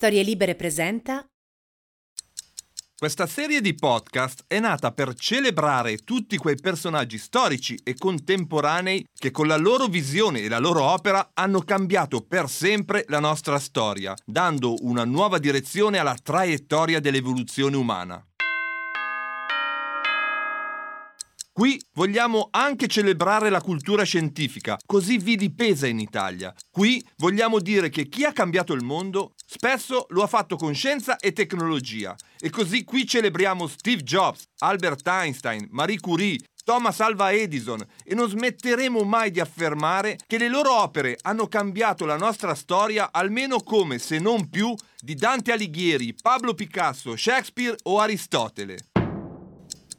Storie Libere presenta Questa serie di podcast è nata per celebrare tutti quei personaggi storici e contemporanei che con la loro visione e la loro opera hanno cambiato per sempre la nostra storia, dando una nuova direzione alla traiettoria dell'evoluzione umana. Qui vogliamo anche celebrare la cultura scientifica, così vidi pesa in Italia. Qui vogliamo dire che chi ha cambiato il mondo spesso lo ha fatto con scienza e tecnologia. E così qui celebriamo Steve Jobs, Albert Einstein, Marie Curie, Thomas Alva Edison e non smetteremo mai di affermare che le loro opere hanno cambiato la nostra storia almeno come, se non più, di Dante Alighieri, Pablo Picasso, Shakespeare o Aristotele.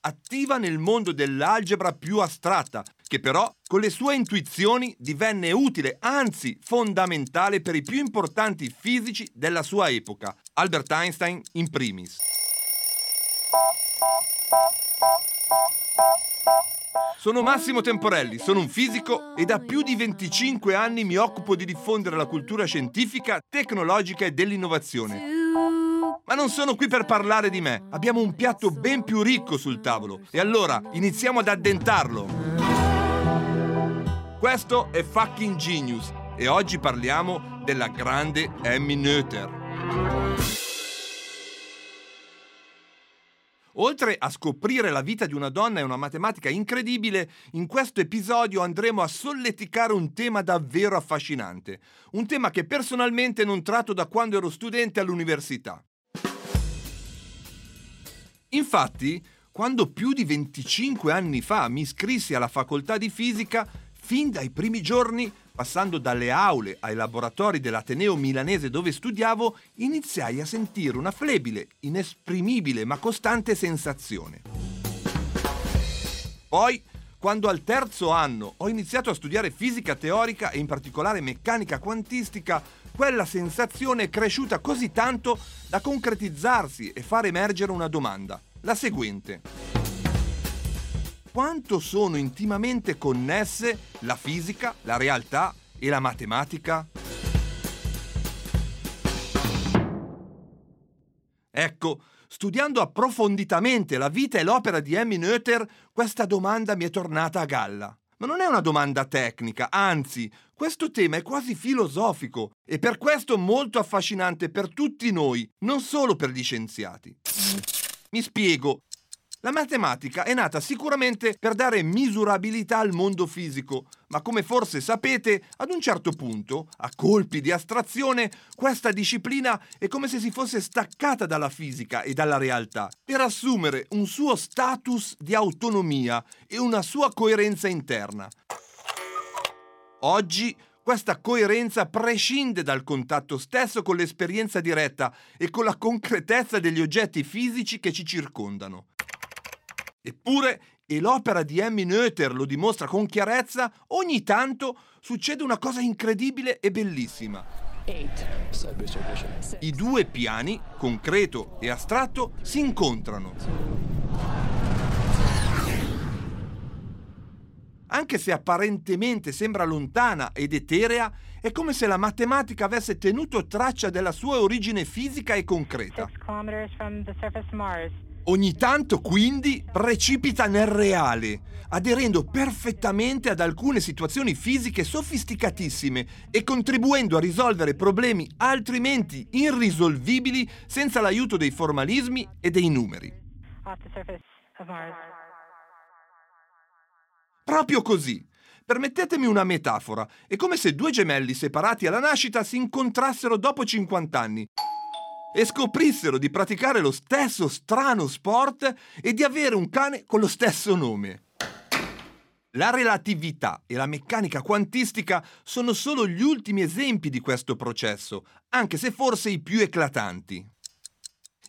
attiva nel mondo dell'algebra più astratta, che però con le sue intuizioni divenne utile, anzi fondamentale per i più importanti fisici della sua epoca, Albert Einstein in primis. Sono Massimo Temporelli, sono un fisico e da più di 25 anni mi occupo di diffondere la cultura scientifica, tecnologica e dell'innovazione. Ma non sono qui per parlare di me. Abbiamo un piatto ben più ricco sul tavolo. E allora iniziamo ad addentarlo. Questo è Fucking Genius e oggi parliamo della grande Emmy Noether. Oltre a scoprire la vita di una donna e una matematica incredibile, in questo episodio andremo a solleticare un tema davvero affascinante, un tema che personalmente non tratto da quando ero studente all'università. Infatti, quando più di 25 anni fa mi iscrissi alla facoltà di fisica, fin dai primi giorni, passando dalle aule ai laboratori dell'Ateneo milanese dove studiavo, iniziai a sentire una flebile, inesprimibile ma costante sensazione. Poi, quando al terzo anno ho iniziato a studiare fisica teorica e in particolare meccanica quantistica, quella sensazione è cresciuta così tanto da concretizzarsi e far emergere una domanda, la seguente. Quanto sono intimamente connesse la fisica, la realtà e la matematica? Ecco, studiando approfonditamente la vita e l'opera di Emmy Noether, questa domanda mi è tornata a galla. Ma non è una domanda tecnica, anzi, questo tema è quasi filosofico e per questo molto affascinante per tutti noi, non solo per gli scienziati. Mi spiego. La matematica è nata sicuramente per dare misurabilità al mondo fisico, ma come forse sapete, ad un certo punto, a colpi di astrazione, questa disciplina è come se si fosse staccata dalla fisica e dalla realtà, per assumere un suo status di autonomia e una sua coerenza interna. Oggi questa coerenza prescinde dal contatto stesso con l'esperienza diretta e con la concretezza degli oggetti fisici che ci circondano. Eppure, e l'opera di Emmy Noether lo dimostra con chiarezza, ogni tanto succede una cosa incredibile e bellissima. I due piani, concreto e astratto, si incontrano. Anche se apparentemente sembra lontana ed eterea, è come se la matematica avesse tenuto traccia della sua origine fisica e concreta. Ogni tanto quindi precipita nel reale, aderendo perfettamente ad alcune situazioni fisiche sofisticatissime e contribuendo a risolvere problemi altrimenti irrisolvibili senza l'aiuto dei formalismi e dei numeri. Proprio così. Permettetemi una metafora. È come se due gemelli separati alla nascita si incontrassero dopo 50 anni e scoprissero di praticare lo stesso strano sport e di avere un cane con lo stesso nome. La relatività e la meccanica quantistica sono solo gli ultimi esempi di questo processo, anche se forse i più eclatanti.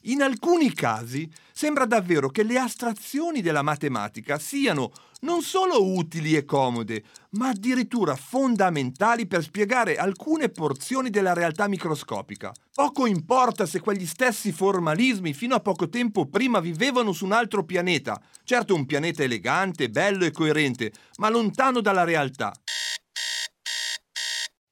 In alcuni casi sembra davvero che le astrazioni della matematica siano non solo utili e comode, ma addirittura fondamentali per spiegare alcune porzioni della realtà microscopica. Poco importa se quegli stessi formalismi fino a poco tempo prima vivevano su un altro pianeta, certo un pianeta elegante, bello e coerente, ma lontano dalla realtà.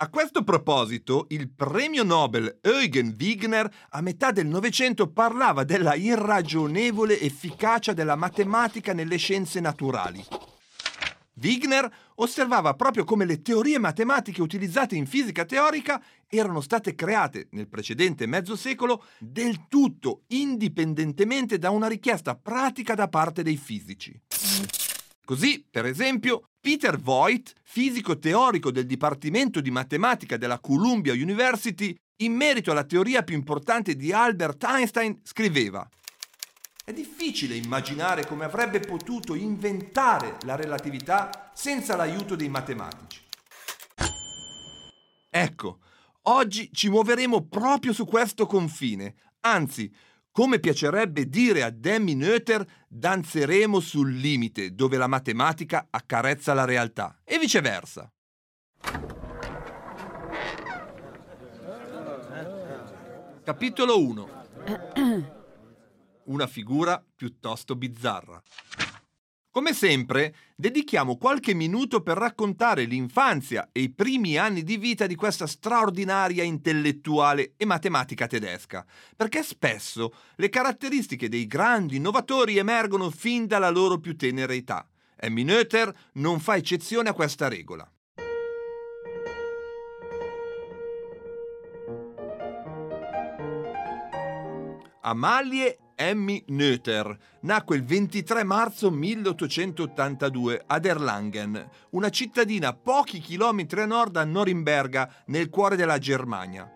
A questo proposito, il premio Nobel Eugen Wigner a metà del Novecento parlava della irragionevole efficacia della matematica nelle scienze naturali. Wigner osservava proprio come le teorie matematiche utilizzate in fisica teorica erano state create nel precedente mezzo secolo del tutto indipendentemente da una richiesta pratica da parte dei fisici. Così, per esempio, Peter Voigt, fisico teorico del Dipartimento di Matematica della Columbia University, in merito alla teoria più importante di Albert Einstein, scriveva È difficile immaginare come avrebbe potuto inventare la relatività senza l'aiuto dei matematici. Ecco, oggi ci muoveremo proprio su questo confine, anzi, come piacerebbe dire a Demi Noether, danzeremo sul limite dove la matematica accarezza la realtà e viceversa. Capitolo 1 Una figura piuttosto bizzarra. Come sempre, dedichiamo qualche minuto per raccontare l'infanzia e i primi anni di vita di questa straordinaria intellettuale e matematica tedesca, perché spesso le caratteristiche dei grandi innovatori emergono fin dalla loro più tenera età. Emmy Noether non fa eccezione a questa regola. Amalie Emmy Noether nacque il 23 marzo 1882 ad Erlangen, una cittadina a pochi chilometri a nord da Norimberga, nel cuore della Germania.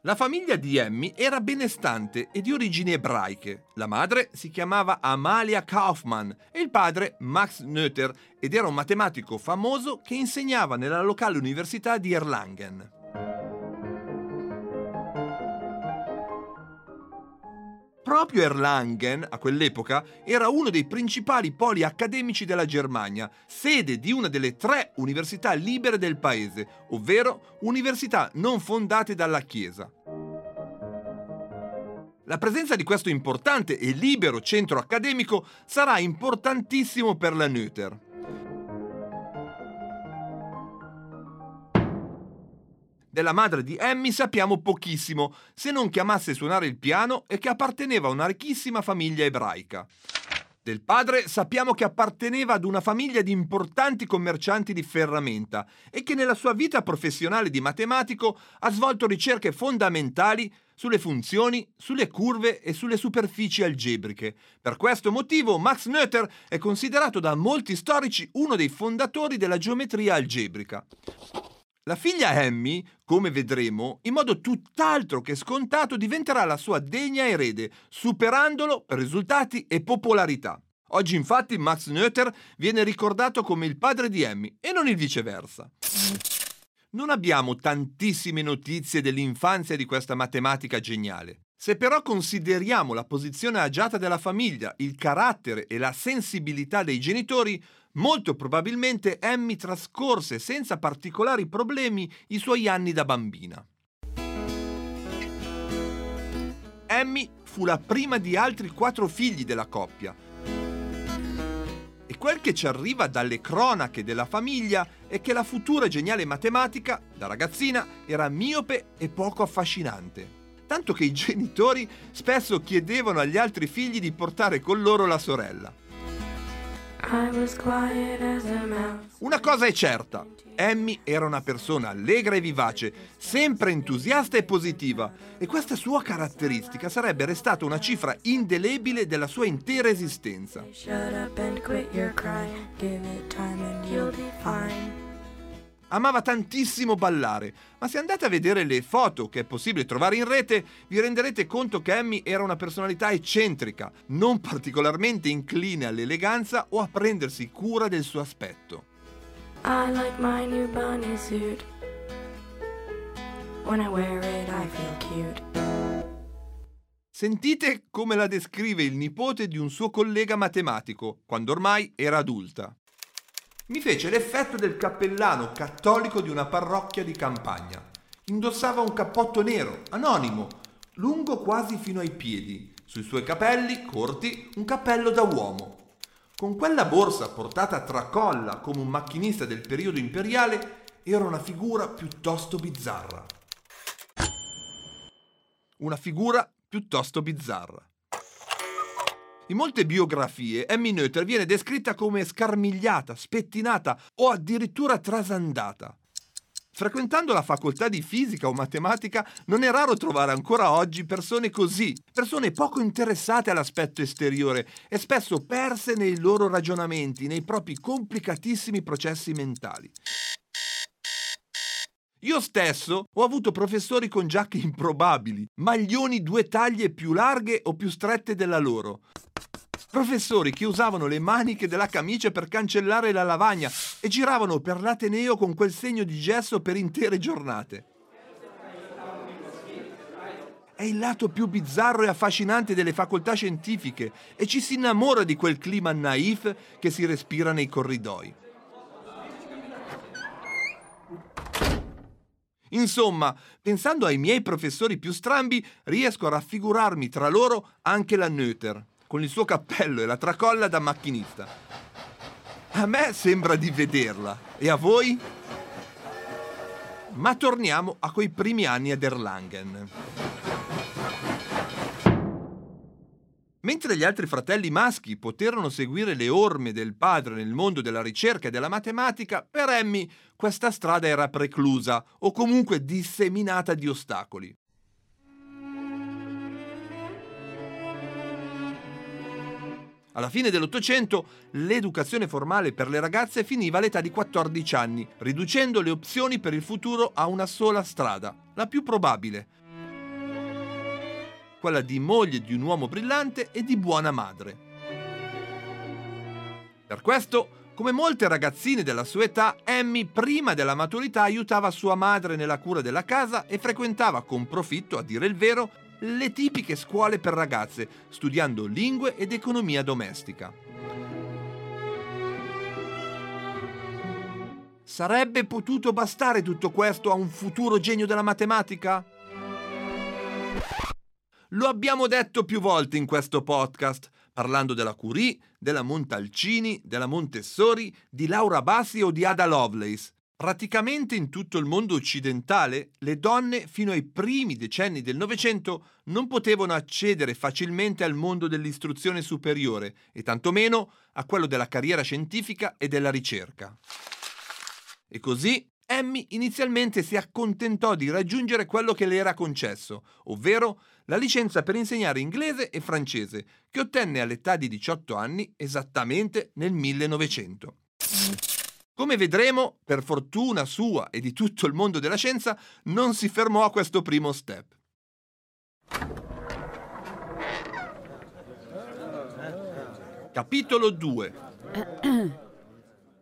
La famiglia di Emmy era benestante e di origini ebraiche. La madre si chiamava Amalia Kaufmann e il padre Max Noether ed era un matematico famoso che insegnava nella locale università di Erlangen. Proprio Erlangen, a quell'epoca, era uno dei principali poli accademici della Germania, sede di una delle tre università libere del paese, ovvero università non fondate dalla Chiesa. La presenza di questo importante e libero centro accademico sarà importantissimo per la Noether. Della madre di Emmy sappiamo pochissimo, se non che amasse suonare il piano e che apparteneva a una ricchissima famiglia ebraica. Del padre sappiamo che apparteneva ad una famiglia di importanti commercianti di ferramenta e che nella sua vita professionale di matematico ha svolto ricerche fondamentali sulle funzioni, sulle curve e sulle superfici algebriche. Per questo motivo Max Noether è considerato da molti storici uno dei fondatori della geometria algebrica. La figlia Emmy, come vedremo, in modo tutt'altro che scontato diventerà la sua degna erede, superandolo per risultati e popolarità. Oggi infatti Max Noether viene ricordato come il padre di Emmy e non il viceversa. Non abbiamo tantissime notizie dell'infanzia di questa matematica geniale. Se però consideriamo la posizione agiata della famiglia, il carattere e la sensibilità dei genitori, Molto probabilmente Emmy trascorse senza particolari problemi i suoi anni da bambina. Emmy fu la prima di altri quattro figli della coppia. E quel che ci arriva dalle cronache della famiglia è che la futura geniale matematica, da ragazzina, era miope e poco affascinante. Tanto che i genitori spesso chiedevano agli altri figli di portare con loro la sorella. Una cosa è certa, Emmy era una persona allegra e vivace, sempre entusiasta e positiva, e questa sua caratteristica sarebbe restata una cifra indelebile della sua intera esistenza. Amava tantissimo ballare, ma se andate a vedere le foto che è possibile trovare in rete, vi renderete conto che Emmy era una personalità eccentrica, non particolarmente incline all'eleganza o a prendersi cura del suo aspetto. I like my new bunny suit. When I wear it, I feel cute. Sentite come la descrive il nipote di un suo collega matematico, quando ormai era adulta. Mi fece l'effetto del cappellano cattolico di una parrocchia di campagna. Indossava un cappotto nero, anonimo, lungo quasi fino ai piedi. Sui suoi capelli, corti, un cappello da uomo. Con quella borsa portata a tracolla come un macchinista del periodo imperiale, era una figura piuttosto bizzarra. Una figura piuttosto bizzarra. In molte biografie Emmy Noether viene descritta come scarmigliata, spettinata o addirittura trasandata. Frequentando la facoltà di fisica o matematica non è raro trovare ancora oggi persone così, persone poco interessate all'aspetto esteriore e spesso perse nei loro ragionamenti, nei propri complicatissimi processi mentali. Io stesso ho avuto professori con giacche improbabili, maglioni due taglie più larghe o più strette della loro. Professori che usavano le maniche della camicia per cancellare la lavagna e giravano per l'Ateneo con quel segno di gesso per intere giornate. È il lato più bizzarro e affascinante delle facoltà scientifiche e ci si innamora di quel clima naif che si respira nei corridoi. Insomma, pensando ai miei professori più strambi, riesco a raffigurarmi tra loro anche la Noether, con il suo cappello e la tracolla da macchinista. A me sembra di vederla. E a voi? Ma torniamo a quei primi anni ad Erlangen. Mentre gli altri fratelli maschi poterono seguire le orme del padre nel mondo della ricerca e della matematica, per Emmy questa strada era preclusa o comunque disseminata di ostacoli. Alla fine dell'Ottocento l'educazione formale per le ragazze finiva all'età di 14 anni, riducendo le opzioni per il futuro a una sola strada, la più probabile, quella di moglie di un uomo brillante e di buona madre. Per questo, come molte ragazzine della sua età, Emmy prima della maturità aiutava sua madre nella cura della casa e frequentava con profitto, a dire il vero, le tipiche scuole per ragazze, studiando lingue ed economia domestica. Sarebbe potuto bastare tutto questo a un futuro genio della matematica? Lo abbiamo detto più volte in questo podcast, parlando della Curie, della Montalcini, della Montessori, di Laura Bassi o di Ada Lovelace. Praticamente in tutto il mondo occidentale le donne fino ai primi decenni del Novecento non potevano accedere facilmente al mondo dell'istruzione superiore e tantomeno a quello della carriera scientifica e della ricerca. E così Emmy inizialmente si accontentò di raggiungere quello che le era concesso, ovvero la licenza per insegnare inglese e francese, che ottenne all'età di 18 anni esattamente nel 1900. Come vedremo, per fortuna sua e di tutto il mondo della scienza, non si fermò a questo primo step. Capitolo 2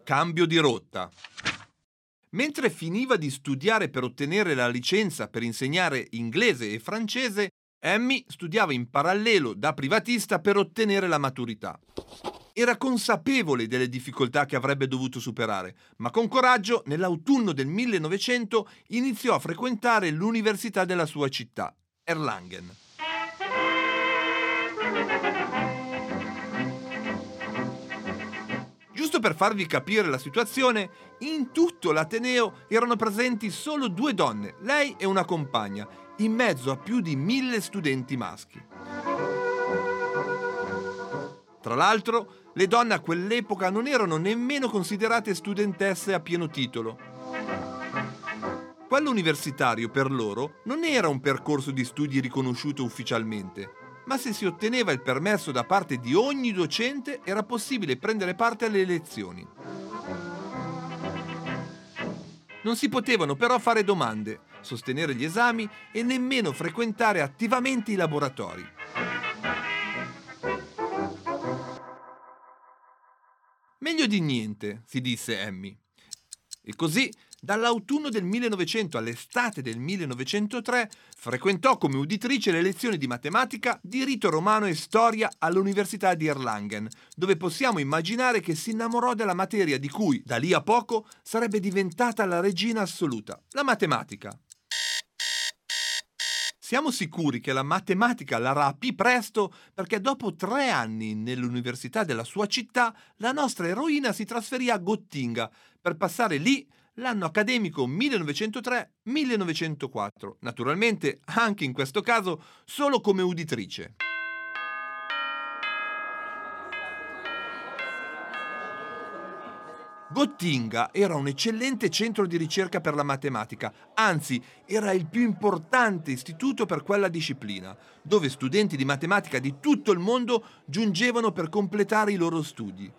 Cambio di rotta Mentre finiva di studiare per ottenere la licenza per insegnare inglese e francese, Emmy studiava in parallelo da privatista per ottenere la maturità. Era consapevole delle difficoltà che avrebbe dovuto superare, ma con coraggio nell'autunno del 1900 iniziò a frequentare l'università della sua città, Erlangen. Giusto per farvi capire la situazione, in tutto l'Ateneo erano presenti solo due donne, lei e una compagna, in mezzo a più di mille studenti maschi. Tra l'altro, le donne a quell'epoca non erano nemmeno considerate studentesse a pieno titolo. Quello universitario per loro non era un percorso di studi riconosciuto ufficialmente, ma se si otteneva il permesso da parte di ogni docente era possibile prendere parte alle lezioni. Non si potevano però fare domande, sostenere gli esami e nemmeno frequentare attivamente i laboratori. Meglio di niente, si disse Emmy. E così, Dall'autunno del 1900 all'estate del 1903 frequentò come uditrice le lezioni di matematica, diritto romano e storia all'Università di Erlangen, dove possiamo immaginare che si innamorò della materia di cui, da lì a poco, sarebbe diventata la regina assoluta, la matematica. Siamo sicuri che la matematica la rapì presto perché dopo tre anni nell'università della sua città la nostra eroina si trasferì a Gottinga per passare lì l'anno accademico 1903-1904, naturalmente anche in questo caso solo come uditrice. Gottinga era un eccellente centro di ricerca per la matematica, anzi era il più importante istituto per quella disciplina, dove studenti di matematica di tutto il mondo giungevano per completare i loro studi.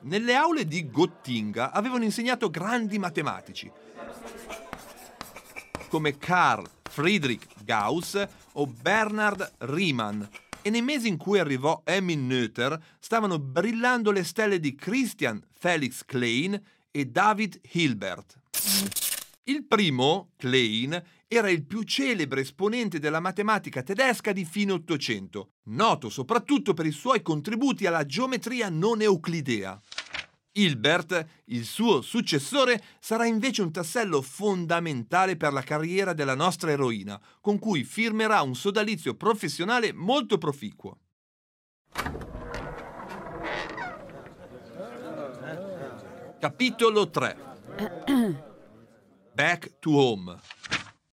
Nelle aule di Gottinga avevano insegnato grandi matematici, come Carl Friedrich Gauss o Bernhard Riemann, e nei mesi in cui arrivò Emil Noether stavano brillando le stelle di Christian Felix Klein e David Hilbert. Il primo, Klein, era il più celebre esponente della matematica tedesca di fine Ottocento, noto soprattutto per i suoi contributi alla geometria non euclidea. Hilbert, il suo successore, sarà invece un tassello fondamentale per la carriera della nostra eroina, con cui firmerà un sodalizio professionale molto proficuo. Capitolo 3 Back to Home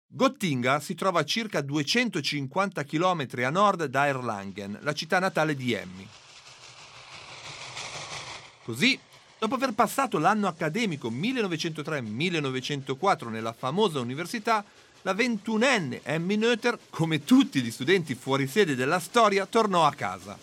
Gottinga si trova a circa 250 km a nord da Erlangen, la città natale di Emmy. Così Dopo aver passato l'anno accademico 1903-1904 nella famosa università, la ventunenne Emmy Noether, come tutti gli studenti fuori sede della storia, tornò a casa.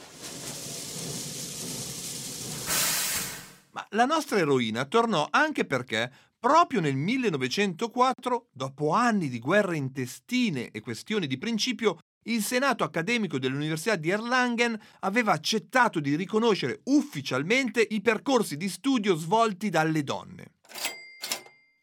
Ma la nostra eroina tornò anche perché proprio nel 1904, dopo anni di guerre intestine e questioni di principio, il Senato accademico dell'Università di Erlangen aveva accettato di riconoscere ufficialmente i percorsi di studio svolti dalle donne.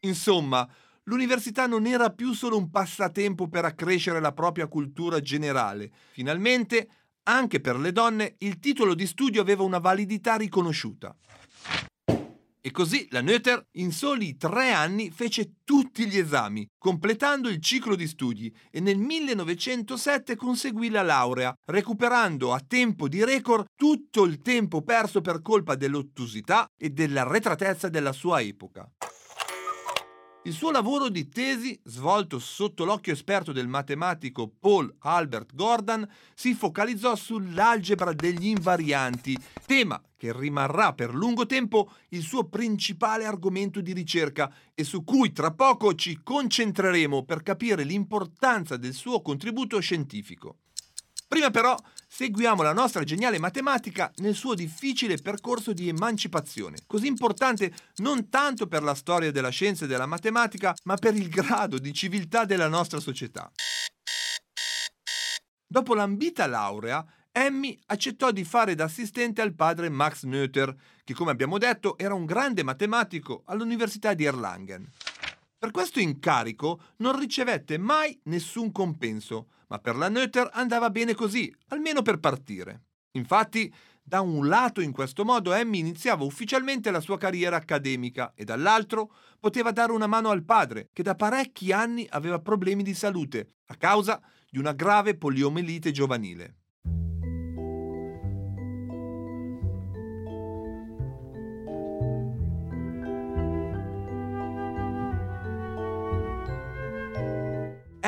Insomma, l'università non era più solo un passatempo per accrescere la propria cultura generale. Finalmente, anche per le donne, il titolo di studio aveva una validità riconosciuta. E così la Noether in soli tre anni fece tutti gli esami, completando il ciclo di studi e nel 1907 conseguì la laurea, recuperando a tempo di record tutto il tempo perso per colpa dell'ottusità e dell'arretratezza della sua epoca. Il suo lavoro di tesi, svolto sotto l'occhio esperto del matematico Paul Albert Gordon, si focalizzò sull'algebra degli invarianti, tema che rimarrà per lungo tempo il suo principale argomento di ricerca e su cui tra poco ci concentreremo per capire l'importanza del suo contributo scientifico. Prima però seguiamo la nostra geniale matematica nel suo difficile percorso di emancipazione, così importante non tanto per la storia della scienza e della matematica, ma per il grado di civiltà della nostra società. Dopo l'ambita laurea, Emmy accettò di fare da assistente al padre Max Noether, che come abbiamo detto era un grande matematico all'Università di Erlangen. Per questo incarico non ricevette mai nessun compenso, ma per la Noether andava bene così, almeno per partire. Infatti, da un lato in questo modo Emmy iniziava ufficialmente la sua carriera accademica e dall'altro poteva dare una mano al padre, che da parecchi anni aveva problemi di salute a causa di una grave poliomelite giovanile.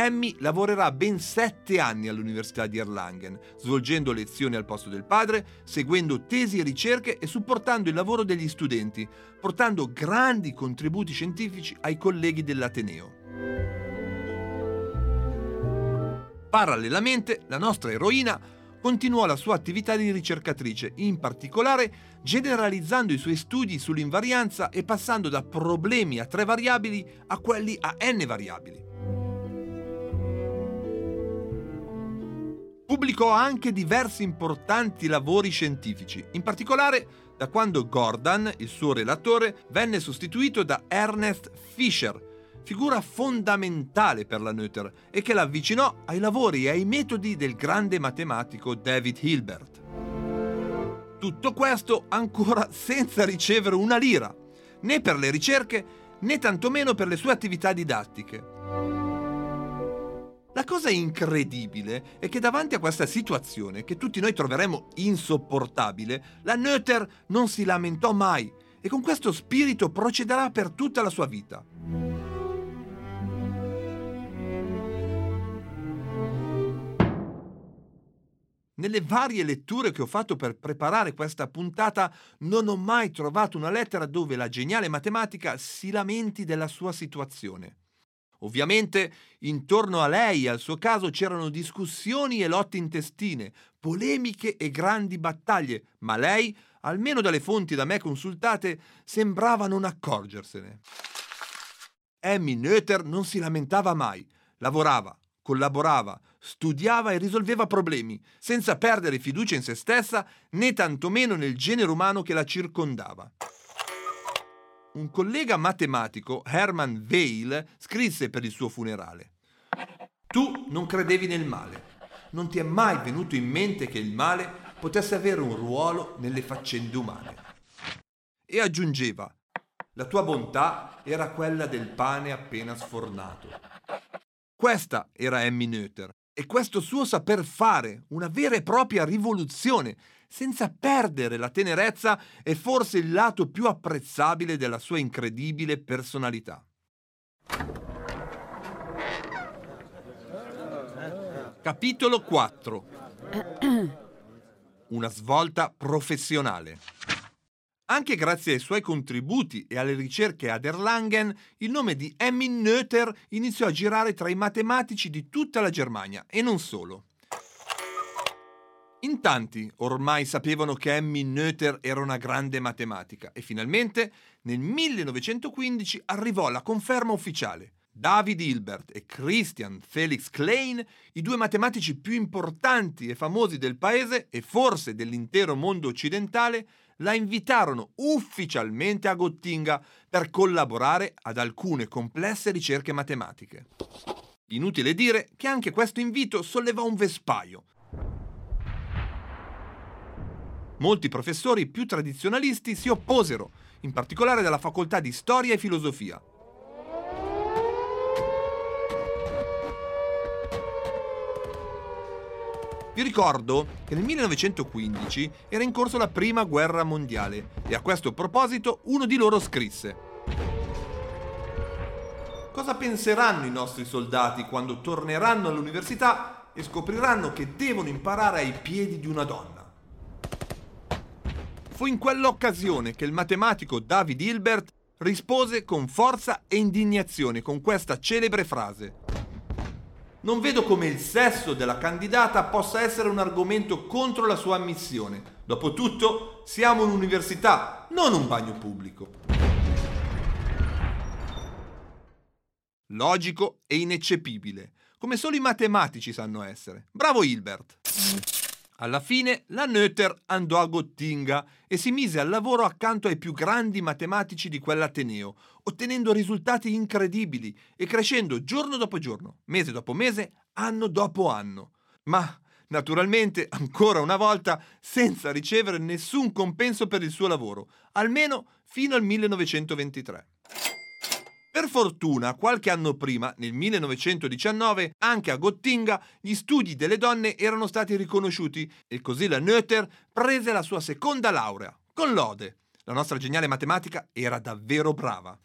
Emmy lavorerà ben sette anni all'Università di Erlangen, svolgendo lezioni al posto del padre, seguendo tesi e ricerche e supportando il lavoro degli studenti, portando grandi contributi scientifici ai colleghi dell'Ateneo. Parallelamente, la nostra eroina continuò la sua attività di ricercatrice, in particolare generalizzando i suoi studi sull'invarianza e passando da problemi a tre variabili a quelli a n variabili. Pubblicò anche diversi importanti lavori scientifici, in particolare da quando Gordon, il suo relatore, venne sostituito da Ernest Fischer, figura fondamentale per la Noether e che l'avvicinò ai lavori e ai metodi del grande matematico David Hilbert. Tutto questo ancora senza ricevere una lira, né per le ricerche né tantomeno per le sue attività didattiche. La cosa incredibile è che davanti a questa situazione, che tutti noi troveremo insopportabile, la Noether non si lamentò mai e con questo spirito procederà per tutta la sua vita. Nelle varie letture che ho fatto per preparare questa puntata non ho mai trovato una lettera dove la geniale matematica si lamenti della sua situazione. Ovviamente intorno a lei e al suo caso c'erano discussioni e lotte intestine, polemiche e grandi battaglie, ma lei, almeno dalle fonti da me consultate, sembrava non accorgersene. Amy Noether non si lamentava mai, lavorava, collaborava, studiava e risolveva problemi, senza perdere fiducia in se stessa né tantomeno nel genere umano che la circondava. Un collega matematico, Hermann Weil, scrisse per il suo funerale. Tu non credevi nel male. Non ti è mai venuto in mente che il male potesse avere un ruolo nelle faccende umane. E aggiungeva, la tua bontà era quella del pane appena sfornato. Questa era Emmy Noether e questo suo saper fare, una vera e propria rivoluzione, senza perdere la tenerezza è forse il lato più apprezzabile della sua incredibile personalità. Capitolo 4 Una svolta professionale. Anche grazie ai suoi contributi e alle ricerche ad Erlangen, il nome di Emmy Noether iniziò a girare tra i matematici di tutta la Germania e non solo. In tanti ormai sapevano che Emmy Noether era una grande matematica e finalmente nel 1915 arrivò la conferma ufficiale. David Hilbert e Christian Felix Klein, i due matematici più importanti e famosi del paese e forse dell'intero mondo occidentale, la invitarono ufficialmente a Gottinga per collaborare ad alcune complesse ricerche matematiche. Inutile dire che anche questo invito sollevò un vespaio. Molti professori più tradizionalisti si opposero, in particolare dalla facoltà di storia e filosofia. Vi ricordo che nel 1915 era in corso la prima guerra mondiale e a questo proposito uno di loro scrisse Cosa penseranno i nostri soldati quando torneranno all'università e scopriranno che devono imparare ai piedi di una donna? Fu in quell'occasione che il matematico David Hilbert rispose con forza e indignazione con questa celebre frase non vedo come il sesso della candidata possa essere un argomento contro la sua ammissione. Dopotutto, siamo un'università, non un bagno pubblico. Logico e ineccepibile, come solo i matematici sanno essere. Bravo Hilbert! Alla fine la Noether andò a Gottinga e si mise al lavoro accanto ai più grandi matematici di quell'Ateneo, ottenendo risultati incredibili e crescendo giorno dopo giorno, mese dopo mese, anno dopo anno. Ma, naturalmente, ancora una volta, senza ricevere nessun compenso per il suo lavoro, almeno fino al 1923. Per fortuna, qualche anno prima, nel 1919, anche a Gottinga, gli studi delle donne erano stati riconosciuti e così la Noether prese la sua seconda laurea, con lode. La nostra geniale matematica era davvero brava.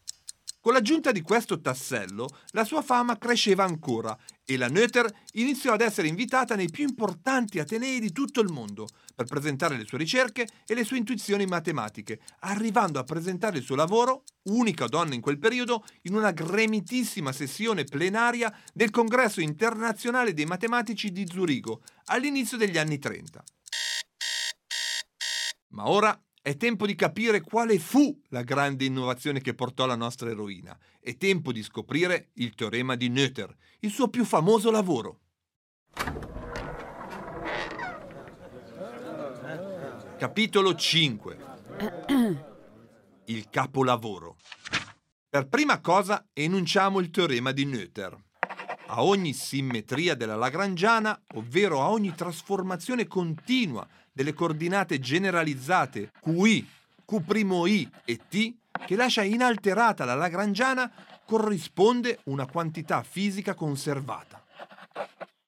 Con l'aggiunta di questo tassello, la sua fama cresceva ancora e la Noether iniziò ad essere invitata nei più importanti atenei di tutto il mondo per presentare le sue ricerche e le sue intuizioni matematiche, arrivando a presentare il suo lavoro, unica donna in quel periodo, in una gremitissima sessione plenaria del Congresso internazionale dei matematici di Zurigo all'inizio degli anni 30. Ma ora è tempo di capire quale fu la grande innovazione che portò la nostra eroina. È tempo di scoprire il teorema di Noether, il suo più famoso lavoro. Capitolo 5 Il capolavoro. Per prima cosa enunciamo il teorema di Noether. A ogni simmetria della Lagrangiana, ovvero a ogni trasformazione continua delle coordinate generalizzate QI, Q'I e T, che lascia inalterata la Lagrangiana, corrisponde una quantità fisica conservata.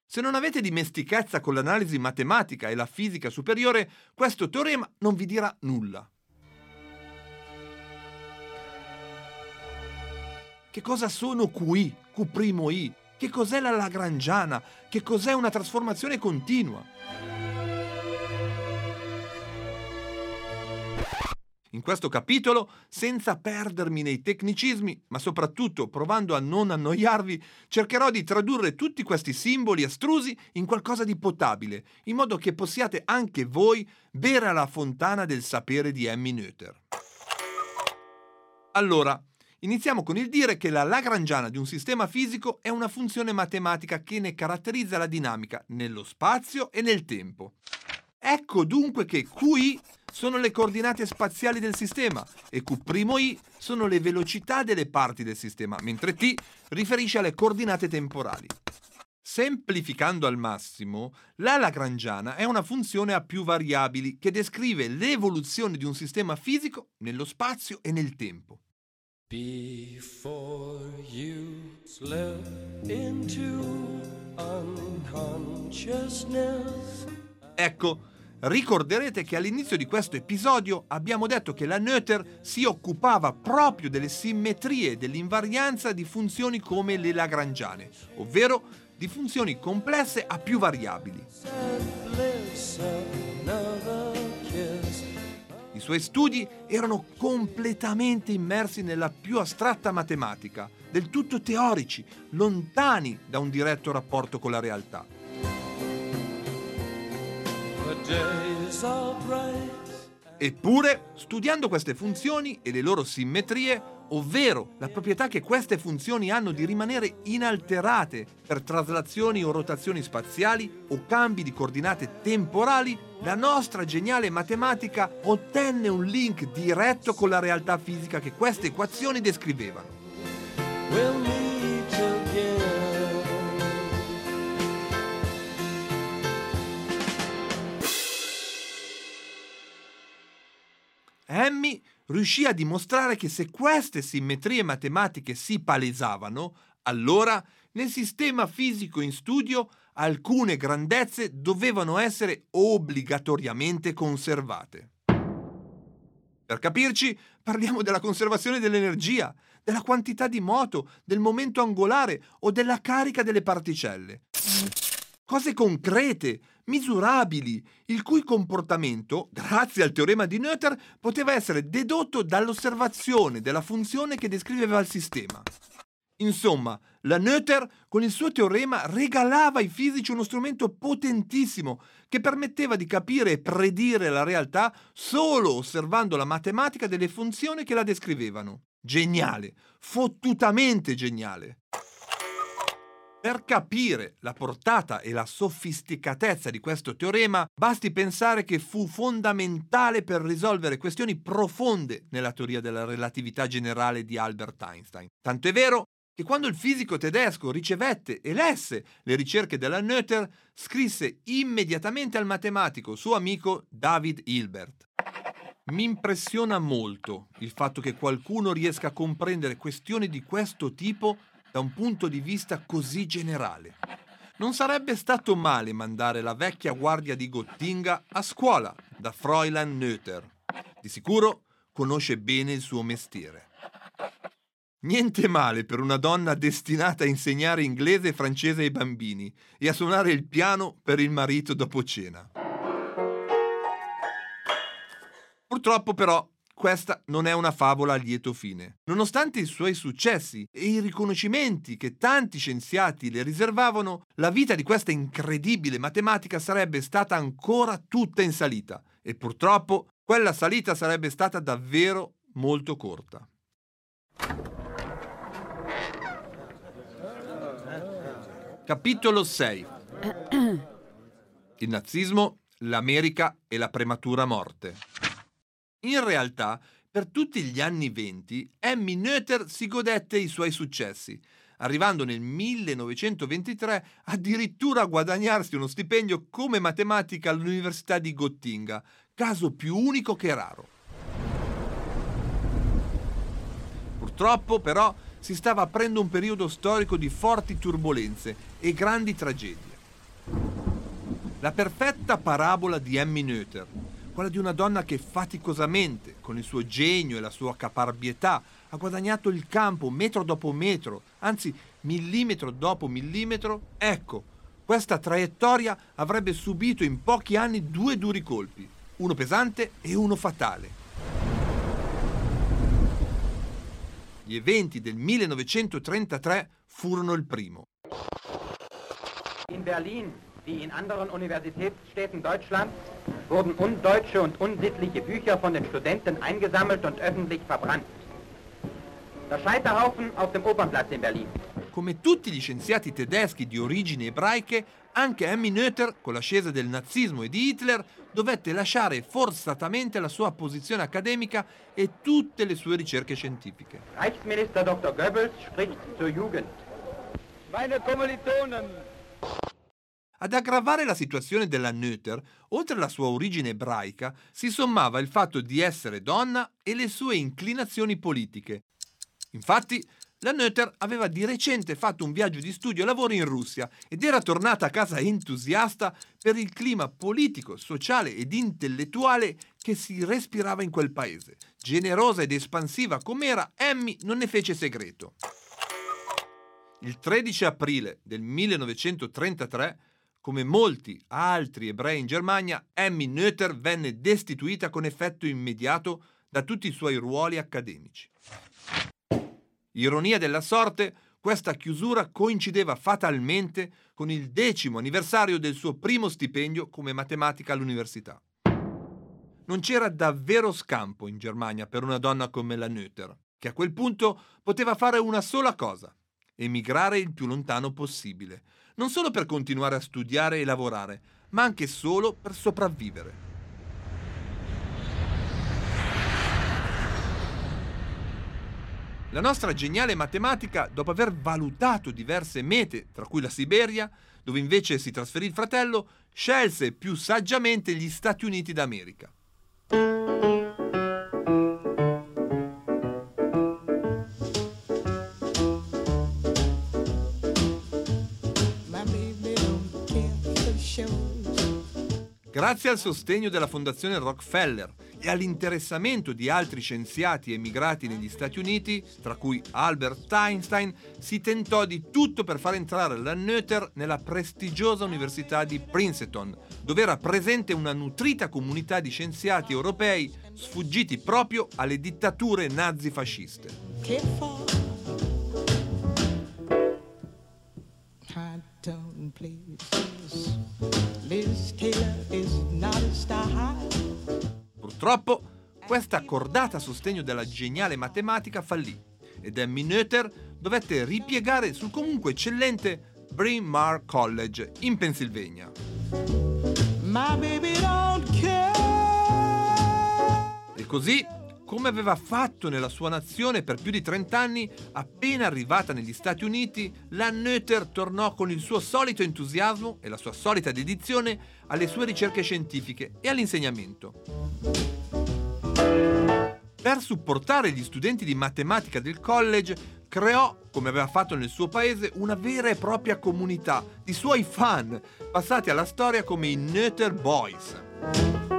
Se non avete dimestichezza con l'analisi matematica e la fisica superiore, questo teorema non vi dirà nulla. Che cosa sono QI, Q'I? Che cos'è la Lagrangiana? Che cos'è una trasformazione continua? In questo capitolo, senza perdermi nei tecnicismi, ma soprattutto provando a non annoiarvi, cercherò di tradurre tutti questi simboli astrusi in qualcosa di potabile, in modo che possiate anche voi bere alla fontana del sapere di Emmy Noether. Allora, iniziamo con il dire che la Lagrangiana di un sistema fisico è una funzione matematica che ne caratterizza la dinamica nello spazio e nel tempo. Ecco dunque che QI sono le coordinate spaziali del sistema e Q'I sono le velocità delle parti del sistema, mentre T riferisce alle coordinate temporali. Semplificando al massimo, la Lagrangiana è una funzione a più variabili che descrive l'evoluzione di un sistema fisico nello spazio e nel tempo. Before you slip into unconsciousness. Ecco, Ricorderete che all'inizio di questo episodio abbiamo detto che la Noether si occupava proprio delle simmetrie dell'invarianza di funzioni come le lagrangiane, ovvero di funzioni complesse a più variabili. I suoi studi erano completamente immersi nella più astratta matematica, del tutto teorici, lontani da un diretto rapporto con la realtà. Eppure, studiando queste funzioni e le loro simmetrie, ovvero la proprietà che queste funzioni hanno di rimanere inalterate per traslazioni o rotazioni spaziali o cambi di coordinate temporali, la nostra geniale matematica ottenne un link diretto con la realtà fisica che queste equazioni descrivevano. We'll Emmy riuscì a dimostrare che se queste simmetrie matematiche si palesavano, allora nel sistema fisico in studio alcune grandezze dovevano essere obbligatoriamente conservate. Per capirci, parliamo della conservazione dell'energia, della quantità di moto, del momento angolare o della carica delle particelle. Cose concrete, misurabili, il cui comportamento, grazie al teorema di Noether, poteva essere dedotto dall'osservazione della funzione che descriveva il sistema. Insomma, la Noether con il suo teorema regalava ai fisici uno strumento potentissimo che permetteva di capire e predire la realtà solo osservando la matematica delle funzioni che la descrivevano. Geniale, fottutamente geniale. Per capire la portata e la sofisticatezza di questo teorema, basti pensare che fu fondamentale per risolvere questioni profonde nella teoria della relatività generale di Albert Einstein. Tanto è vero che quando il fisico tedesco ricevette e lesse le ricerche della Noether, scrisse immediatamente al matematico suo amico David Hilbert. Mi impressiona molto il fatto che qualcuno riesca a comprendere questioni di questo tipo da un punto di vista così generale. Non sarebbe stato male mandare la vecchia guardia di Gottinga a scuola da Fräulein Noether. Di sicuro conosce bene il suo mestiere. Niente male per una donna destinata a insegnare inglese e francese ai bambini e a suonare il piano per il marito dopo cena. Purtroppo però questa non è una favola a lieto fine. Nonostante i suoi successi e i riconoscimenti che tanti scienziati le riservavano, la vita di questa incredibile matematica sarebbe stata ancora tutta in salita e purtroppo quella salita sarebbe stata davvero molto corta. Capitolo 6 Il nazismo l'America e la prematura morte. In realtà, per tutti gli anni venti, Emmy Noether si godette i suoi successi, arrivando nel 1923 addirittura a guadagnarsi uno stipendio come matematica all'Università di Gottinga, caso più unico che raro. Purtroppo, però, si stava aprendo un periodo storico di forti turbulenze e grandi tragedie. La perfetta parabola di Emmy Noether, quella di una donna che faticosamente, con il suo genio e la sua caparbietà, ha guadagnato il campo metro dopo metro, anzi millimetro dopo millimetro, ecco, questa traiettoria avrebbe subito in pochi anni due duri colpi, uno pesante e uno fatale. Gli eventi del 1933 furono il primo. In Berlin wie in anderen Universitätsstädten Deutschlands wurden undeutsche und unsittliche Bücher von den Studenten eingesammelt und öffentlich verbrannt. Der Scheiterhaufen auf dem Opernplatz in Berlin. Come tutti gli scienziati tedeschi di origini ebraiche, anche Emmy Noether, con l'ascesa del nazismo e di Hitler, dovette lasciare forzatamente la sua posizione accademica e tutte le sue ricerche scientifiche. Reichsminister Dr. Goebbels spricht zur Jugend. Meine Kommilitonen, Ad aggravare la situazione della Noether, oltre alla sua origine ebraica, si sommava il fatto di essere donna e le sue inclinazioni politiche. Infatti, la Noether aveva di recente fatto un viaggio di studio e lavoro in Russia ed era tornata a casa entusiasta per il clima politico, sociale ed intellettuale che si respirava in quel paese. Generosa ed espansiva com'era, Emmy non ne fece segreto. Il 13 aprile del 1933, come molti altri ebrei in Germania, Emmy Noether venne destituita con effetto immediato da tutti i suoi ruoli accademici. Ironia della sorte, questa chiusura coincideva fatalmente con il decimo anniversario del suo primo stipendio come matematica all'università. Non c'era davvero scampo in Germania per una donna come la Noether, che a quel punto poteva fare una sola cosa, emigrare il più lontano possibile, non solo per continuare a studiare e lavorare, ma anche solo per sopravvivere. La nostra geniale matematica, dopo aver valutato diverse mete, tra cui la Siberia, dove invece si trasferì il fratello, scelse più saggiamente gli Stati Uniti d'America. Grazie al sostegno della Fondazione Rockefeller e all'interessamento di altri scienziati emigrati negli Stati Uniti, tra cui Albert Einstein, si tentò di tutto per far entrare la Noether nella prestigiosa Università di Princeton, dove era presente una nutrita comunità di scienziati europei sfuggiti proprio alle dittature nazi-fasciste. Care tone places. Liz Taylor is not a star high. Purtroppo, questa cordata a sostegno della geniale matematica fallì ed Emmy Noether dovette ripiegare sul comunque eccellente Bryn Mawr College in Pennsylvania. E così, come aveva fatto nella sua nazione per più di 30 anni, appena arrivata negli Stati Uniti, la Noether tornò con il suo solito entusiasmo e la sua solita dedizione alle sue ricerche scientifiche e all'insegnamento. Per supportare gli studenti di matematica del college, creò, come aveva fatto nel suo paese, una vera e propria comunità di suoi fan, passati alla storia come i Noether Boys.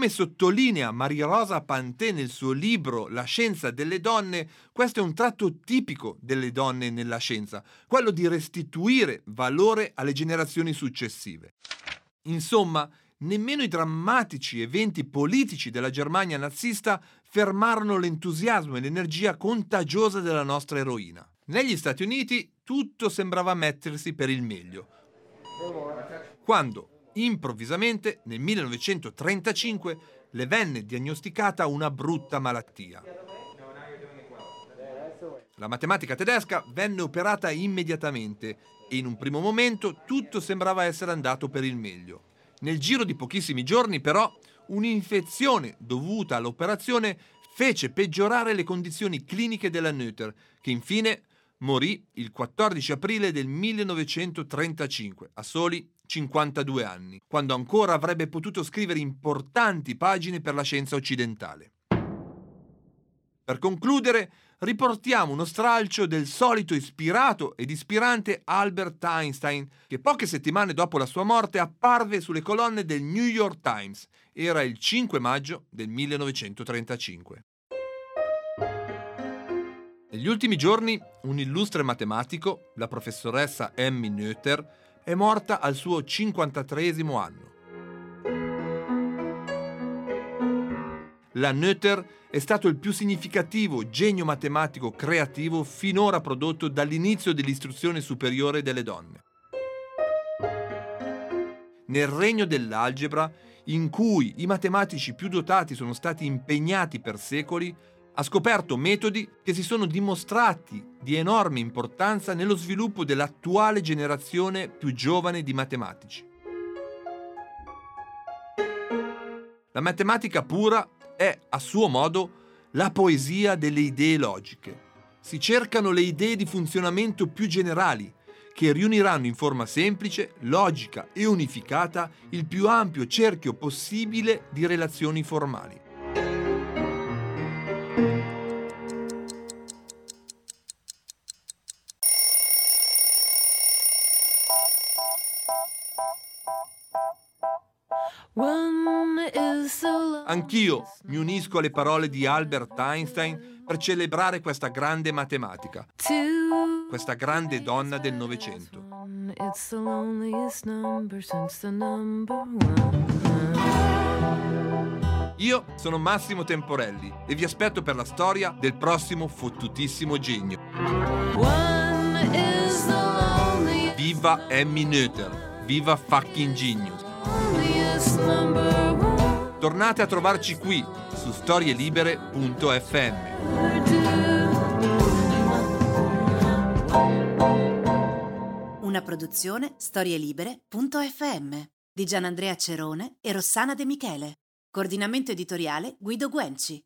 Come sottolinea Maria Rosa Pantè nel suo libro La scienza delle donne, questo è un tratto tipico delle donne nella scienza, quello di restituire valore alle generazioni successive. Insomma, nemmeno i drammatici eventi politici della Germania nazista fermarono l'entusiasmo e l'energia contagiosa della nostra eroina. Negli Stati Uniti tutto sembrava mettersi per il meglio. Quando, improvvisamente, nel 1935, le venne diagnosticata una brutta malattia. La matematica tedesca venne operata immediatamente e in un primo momento tutto sembrava essere andato per il meglio. Nel giro di pochissimi giorni però un'infezione dovuta all'operazione fece peggiorare le condizioni cliniche della Noether, che infine morì il 14 aprile del 1935, a soli 52 anni, quando ancora avrebbe potuto scrivere importanti pagine per la scienza occidentale. Per concludere, riportiamo uno stralcio del solito ispirato ed ispirante Albert Einstein, che poche settimane dopo la sua morte apparve sulle colonne del New York Times. Era il 5 maggio del 1935. Negli ultimi giorni un illustre matematico, la professoressa Emmy Noether, è morta al suo 53 anno. La Noether è stato il più significativo genio matematico creativo finora prodotto dall'inizio dell'istruzione superiore delle donne. Nel regno dell'algebra, in cui i matematici più dotati sono stati impegnati per secoli, ha scoperto metodi che si sono dimostrati di enorme importanza nello sviluppo dell'attuale generazione più giovane di matematici. La matematica pura è, a suo modo, la poesia delle idee logiche. Si cercano le idee di funzionamento più generali, che riuniranno in forma semplice, logica e unificata il più ampio cerchio possibile di relazioni formali. Anch'io mi unisco alle parole di Albert Einstein per celebrare questa grande matematica, questa grande donna del Novecento. Io sono Massimo Temporelli e vi aspetto per la storia del prossimo fottutissimo genio. Viva Emmy Noether, viva fucking genius. Tornate a trovarci qui su storielibere.fm. Una produzione storielibere.fm di Gianandrea Cerone e Rossana De Michele. Coordinamento editoriale Guido Guenci.